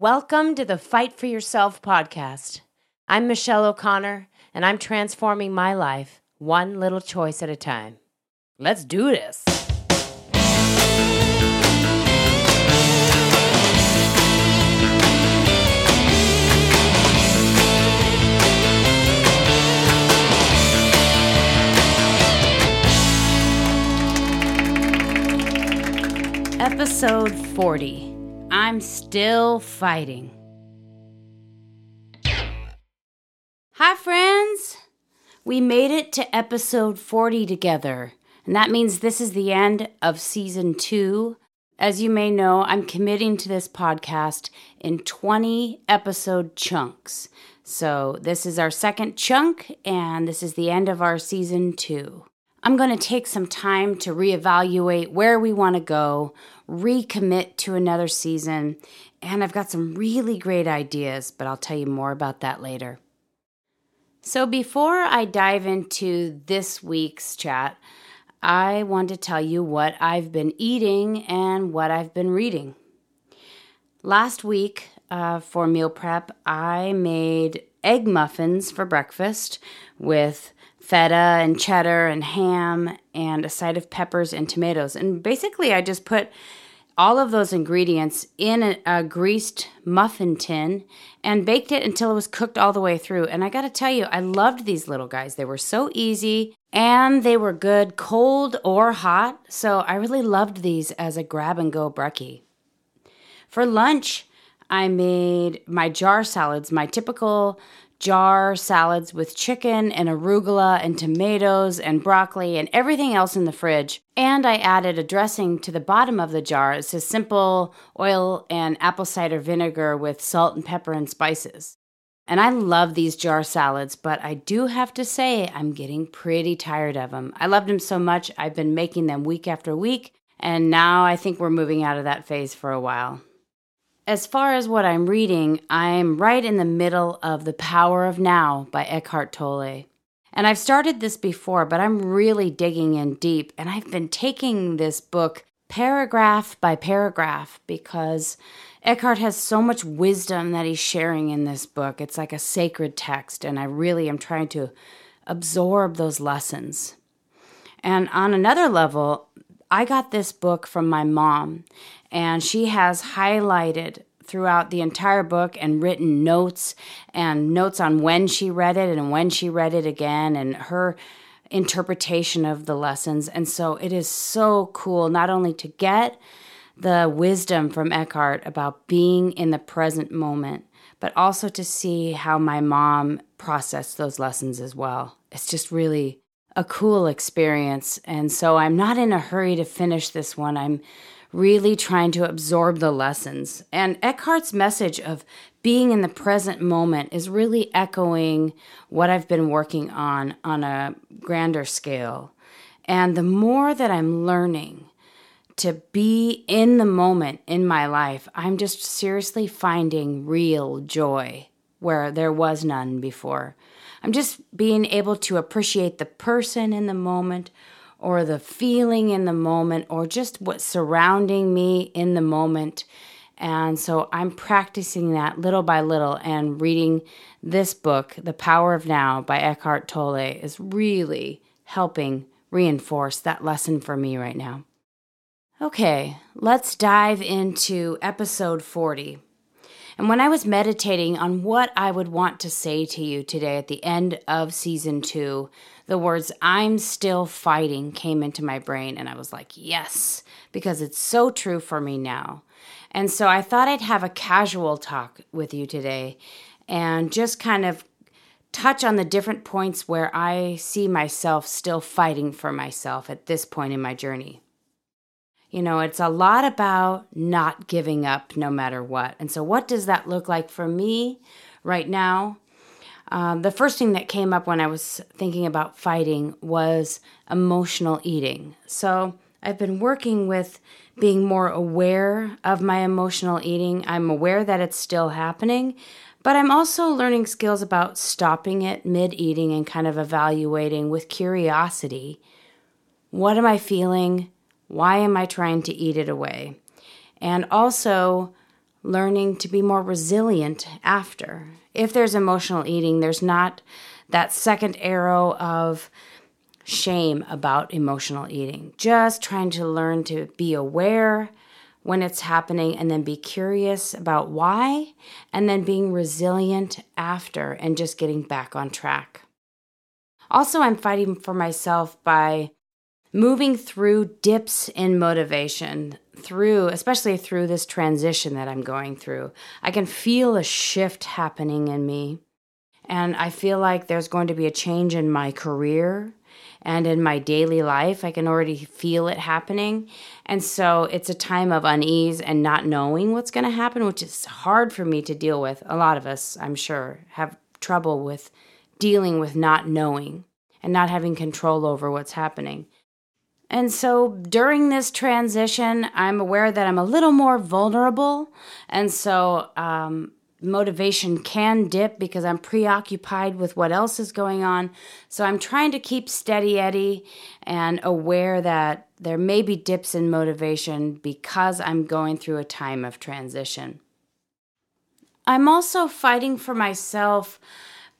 Welcome to the Fight for Yourself podcast. I'm Michelle O'Connor, and I'm transforming my life one little choice at a time. Let's do this. Episode 40 I'm Still Fighting. Hi, friends! We made it to episode 40 together, and that means this is the end of season two. As you may know, I'm committing to this podcast in 20 episode chunks. So, this is our second chunk, and this is the end of our season two. I'm going to take some time to reevaluate where we want to go, recommit to another season, and I've got some really great ideas, but I'll tell you more about that later. So, before I dive into this week's chat, I want to tell you what I've been eating and what I've been reading. Last week, uh, for meal prep, I made egg muffins for breakfast with feta and cheddar and ham and a side of peppers and tomatoes. And basically, I just put all of those ingredients in a, a, greased muffin tin and baked it until it was cooked all the way through. And I got to tell you, I loved these little guys. They were so easy and they were good cold or hot. So I really loved these as a grab and go brekkie. For lunch, I made my jar salads, my typical jar salads with chicken and arugula and tomatoes and broccoli and everything else in the fridge. And I added a dressing to the bottom of the jar. It's a simple oil and apple cider vinegar with salt and pepper and spices. And I love these jar salads, but I do have to say I'm getting pretty tired of them. I loved them so much, I've been making them week after week, and now I think we're moving out of that phase for a while. As far as what I'm reading, I'm right in the middle of The Power of Now by Eckhart Tolle. And I've started this before, but I'm really digging in deep. And I've been taking this book paragraph by paragraph because Eckhart has so much wisdom that he's sharing in this book. It's like a sacred text, and I really am trying to absorb those lessons. And on another level, I got this book from my mom, and she has highlighted throughout the entire book and written notes and notes on when she read it and when she read it again and her interpretation of the lessons. And so it is so cool not only to get the wisdom from Eckhart about being in the present moment, but also to see how my mom processed those lessons as well. It's just really a cool experience. And so I'm not in a hurry to finish this one. I'm really trying to absorb the lessons. And Eckhart's message of being in the present moment is really echoing what I've been working on on a grander scale. And the more that I'm learning to be in the moment in my life, I'm just seriously finding real joy where there was none before. I'm just being able to appreciate the person in the moment or the feeling in the moment or just what's surrounding me in the moment. And so I'm practicing that little by little and reading this book, The Power of Now by Eckhart Tolle, is really helping reinforce that lesson for me right now. Okay, let's dive into episode 40. And when I was meditating on what I would want to say to you today at the end of season two, the words I'm still fighting came into my brain, and I was like, yes, because it's so true for me now. And so I thought I'd have a casual talk with you today and just kind of touch on the different points where I see myself still fighting for myself at this point in my journey. You know, it's a lot about not giving up no matter what. And so, what does that look like for me right now? Um, the first thing that came up when I was thinking about fighting was emotional eating. So I've been working with being more aware of my emotional eating. I'm aware that it's still happening, but I'm also learning skills about stopping it mid eating and kind of evaluating with curiosity what am I feeling? Why am I trying to eat it away? And also learning to be more resilient after. If there's emotional eating, there's not that second arrow of shame about emotional eating. Just trying to learn to be aware when it's happening and then be curious about why and then being resilient after and just getting back on track. Also, I'm fighting for myself by moving through dips in motivation through especially through this transition that I'm going through. I can feel a shift happening in me and I feel like there's going to be a change in my career and in my daily life. I can already feel it happening. And so it's a time of unease and not knowing what's going to happen, which is hard for me to deal with. A lot of us, I'm sure, have trouble with dealing with not knowing and not having control over what's happening. And so during this transition, I'm aware that I'm a little more vulnerable. And so um, motivation can dip because I'm preoccupied with what else is going on. So I'm trying to keep steady Eddie and aware that there may be dips in motivation because I'm going through a time of transition. I'm also fighting for myself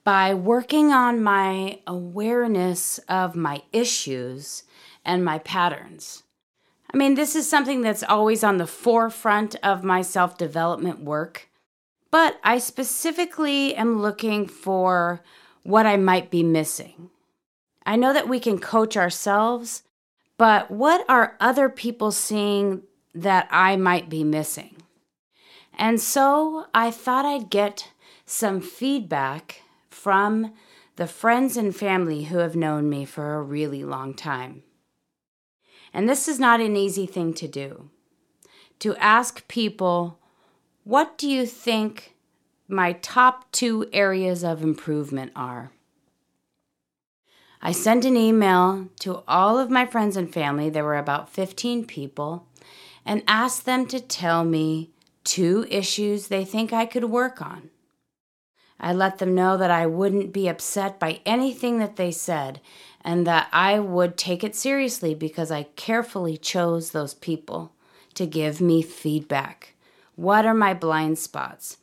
by working on my awareness of my issues and my patterns. I mean, this is something that's always on the forefront of my self development work, but I specifically am looking for what I might be missing. I know that we can coach ourselves, but what are other people seeing that I might be missing? And so I thought I'd get some feedback from the friends and family who have known me for a really long time. And this is not an easy thing to do. To ask people, what do you think my top two areas of improvement are? I sent an email to all of my friends and family, there were about 15 people, and asked them to tell me two issues they think I could work on. I let them know that I wouldn't be upset by anything that they said and that I would take it seriously because I carefully chose those people to give me feedback. What are my blind spots?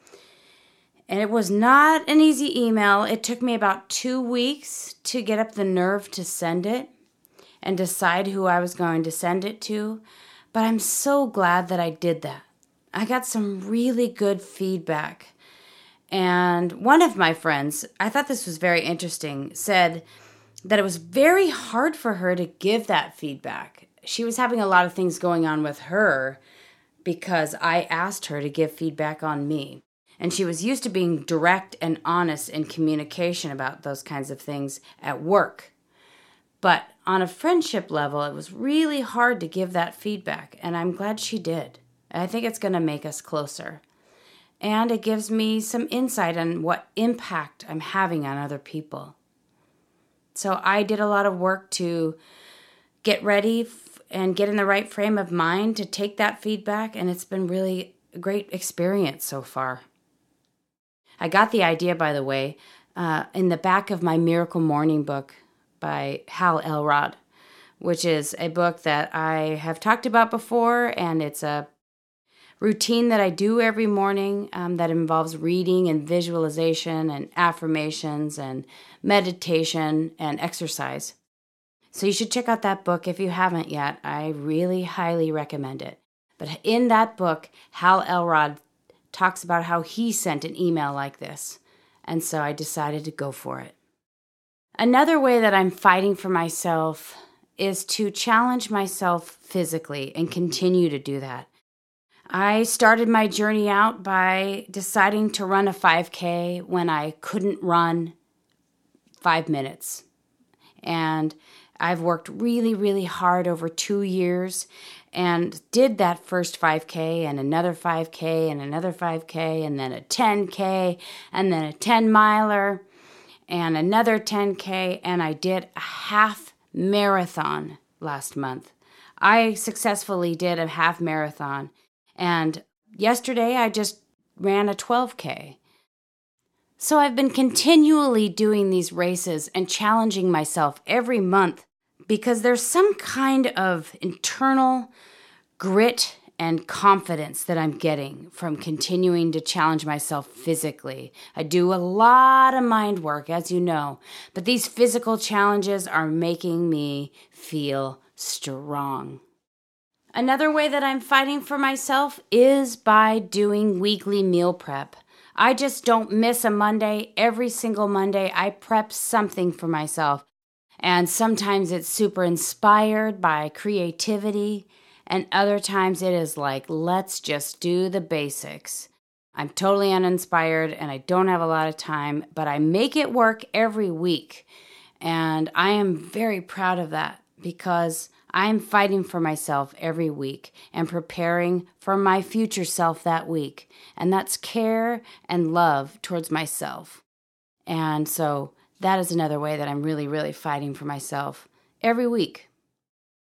And it was not an easy email. It took me about two weeks to get up the nerve to send it and decide who I was going to send it to. But I'm so glad that I did that. I got some really good feedback. And one of my friends, I thought this was very interesting, said, that it was very hard for her to give that feedback. She was having a lot of things going on with her because I asked her to give feedback on me. And she was used to being direct and honest in communication about those kinds of things at work. But on a friendship level, it was really hard to give that feedback, and I'm glad she did. I think it's going to make us closer. And it gives me some insight on what impact I'm having on other people. So I did a lot of work to get ready f- and get in the right frame of mind to take that feedback, and it's been really a great experience so far. I got the idea, by the way, uh, in the back of my Miracle Morning book by Hal Elrod, which is a book that I have talked about before, and it's a routine that I do every morning um, that involves reading and visualization and affirmations and meditation and exercise. So you should check out that book if you haven't yet. I really highly recommend it. But in that book, Hal Elrod talks about how he sent an email like this. And so I decided to go for it. Another way that I'm fighting for myself is to challenge myself physically and continue to do that. I started my journey out by deciding to run a 5K when I couldn't run five minutes. And I've worked really, really hard over two years and did that first 5K and another 5K and another 5K and then a 10K and then a 10 miler and another 10K. And I did a half marathon last month. I successfully did a half marathon and yesterday I just ran a 12K. So I've been continually doing these races and challenging myself every month because there's some kind of internal grit and confidence that I'm getting from continuing to challenge myself physically. I do a lot of mind work, as you know, but these physical challenges are making me feel strong. Another way that I'm fighting for myself is by doing weekly meal prep. I just don't miss a Monday. Every single Monday, I prep something for myself. And sometimes it's super inspired by creativity, and other times it is like, let's just do the basics. I'm totally uninspired and I don't have a lot of time, but I make it work every week. And I am very proud of that because I'm fighting for myself every week and preparing for my future self that week. And that's care and love towards myself. And so that is another way that I'm really, really fighting for myself every week.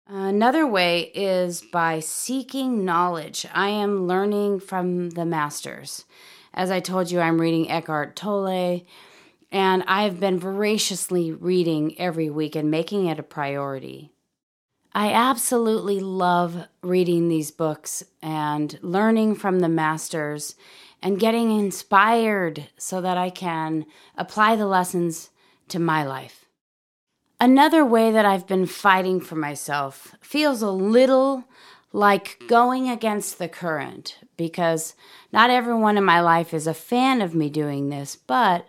Another way is by seeking knowledge. I am learning from the masters. As I told you, I'm reading Eckhart Tolle, and I've been voraciously reading every week and making it a priority. I absolutely love reading these books and learning from the masters and getting inspired so that I can apply the lessons to my life. Another way that I've been fighting for myself feels a little like going against the current because not everyone in my life is a fan of me doing this, but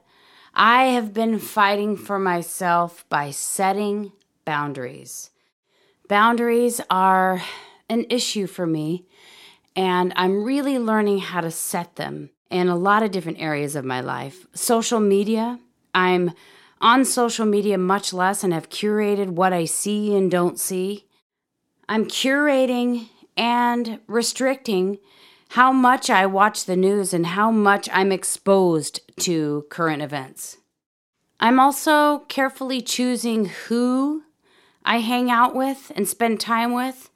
I have been fighting for myself by setting boundaries. Boundaries are an issue for me, and I'm really learning how to set them in a lot of different areas of my life. Social media, I'm on social media much less and have curated what I see and don't see. I'm curating and restricting how much I watch the news and how much I'm exposed to current events. I'm also carefully choosing who I hang out with and spend time with,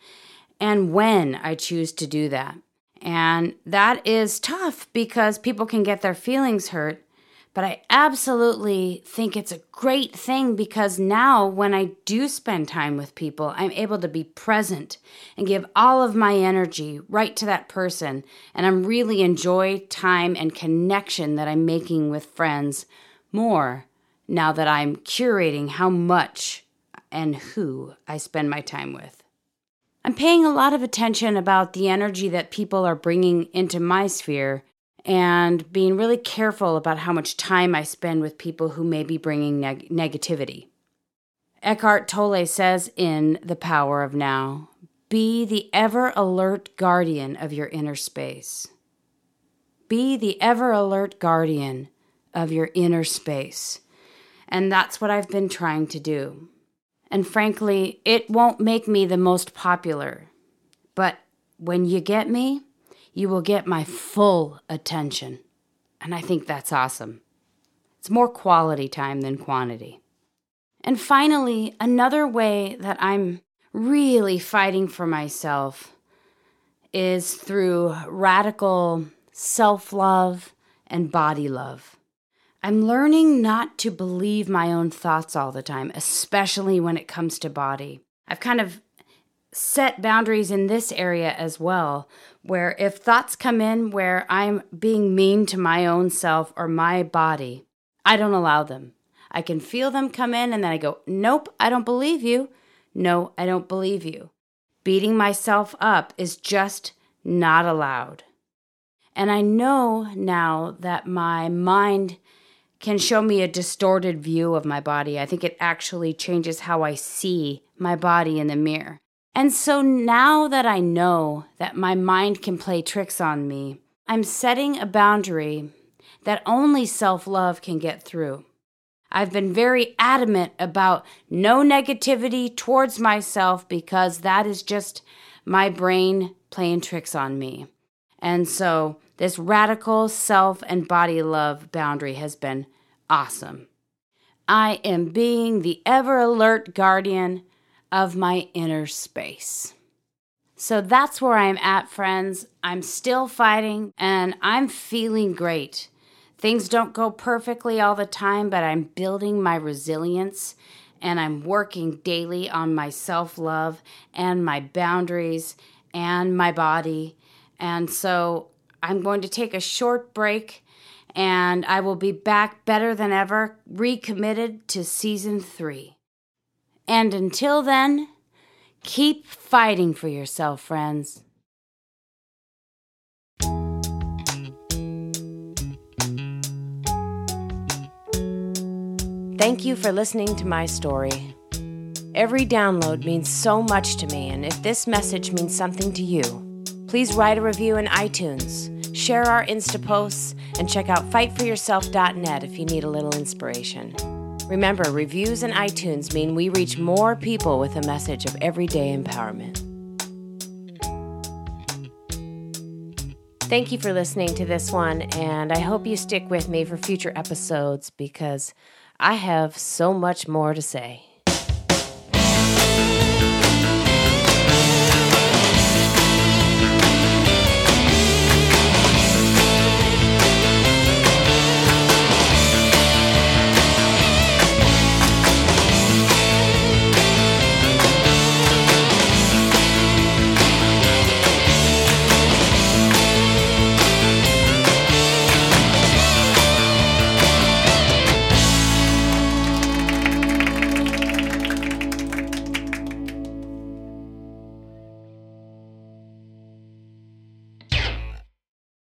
and when I choose to do that. And that is tough because people can get their feelings hurt. But I absolutely think it's a great thing because now, when I do spend time with people, I'm able to be present and give all of my energy right to that person. And I'm really enjoy time and connection that I'm making with friends more now that I'm curating how much and who I spend my time with. I'm paying a lot of attention about the energy that people are bringing into my sphere and being really careful about how much time I spend with people who may be bringing neg- negativity. Eckhart Tolle says in The Power of Now be the ever alert guardian of your inner space. Be the ever alert guardian of your inner space. And that's what I've been trying to do. And frankly, it won't make me the most popular. But when you get me, you will get my full attention. And I think that's awesome. It's more quality time than quantity. And finally, another way that I'm really fighting for myself is through radical self love and body love. I'm learning not to believe my own thoughts all the time, especially when it comes to body. I've kind of set boundaries in this area as well, where if thoughts come in where I'm being mean to my own self or my body, I don't allow them. I can feel them come in and then I go, Nope, I don't believe you. No, I don't believe you. Beating myself up is just not allowed. And I know now that my mind can show me a distorted view of my body. I think it actually changes how I see my body in the mirror. And so now that I know that my mind can play tricks on me, I'm setting a boundary that only self love can get through. I've been very adamant about no negativity towards myself because that is just my brain playing tricks on me. And so this radical self and body love boundary has been awesome. I am being the ever alert guardian of my inner space. So that's where I'm at, friends. I'm still fighting and I'm feeling great. Things don't go perfectly all the time, but I'm building my resilience and I'm working daily on my self love and my boundaries and my body. And so I'm going to take a short break and I will be back better than ever, recommitted to season three. And until then, keep fighting for yourself, friends. Thank you for listening to my story. Every download means so much to me, and if this message means something to you, please write a review in iTunes, share our Insta posts, and check out fightforyourself.net if you need a little inspiration. Remember, reviews in iTunes mean we reach more people with a message of everyday empowerment. Thank you for listening to this one, and I hope you stick with me for future episodes because I have so much more to say.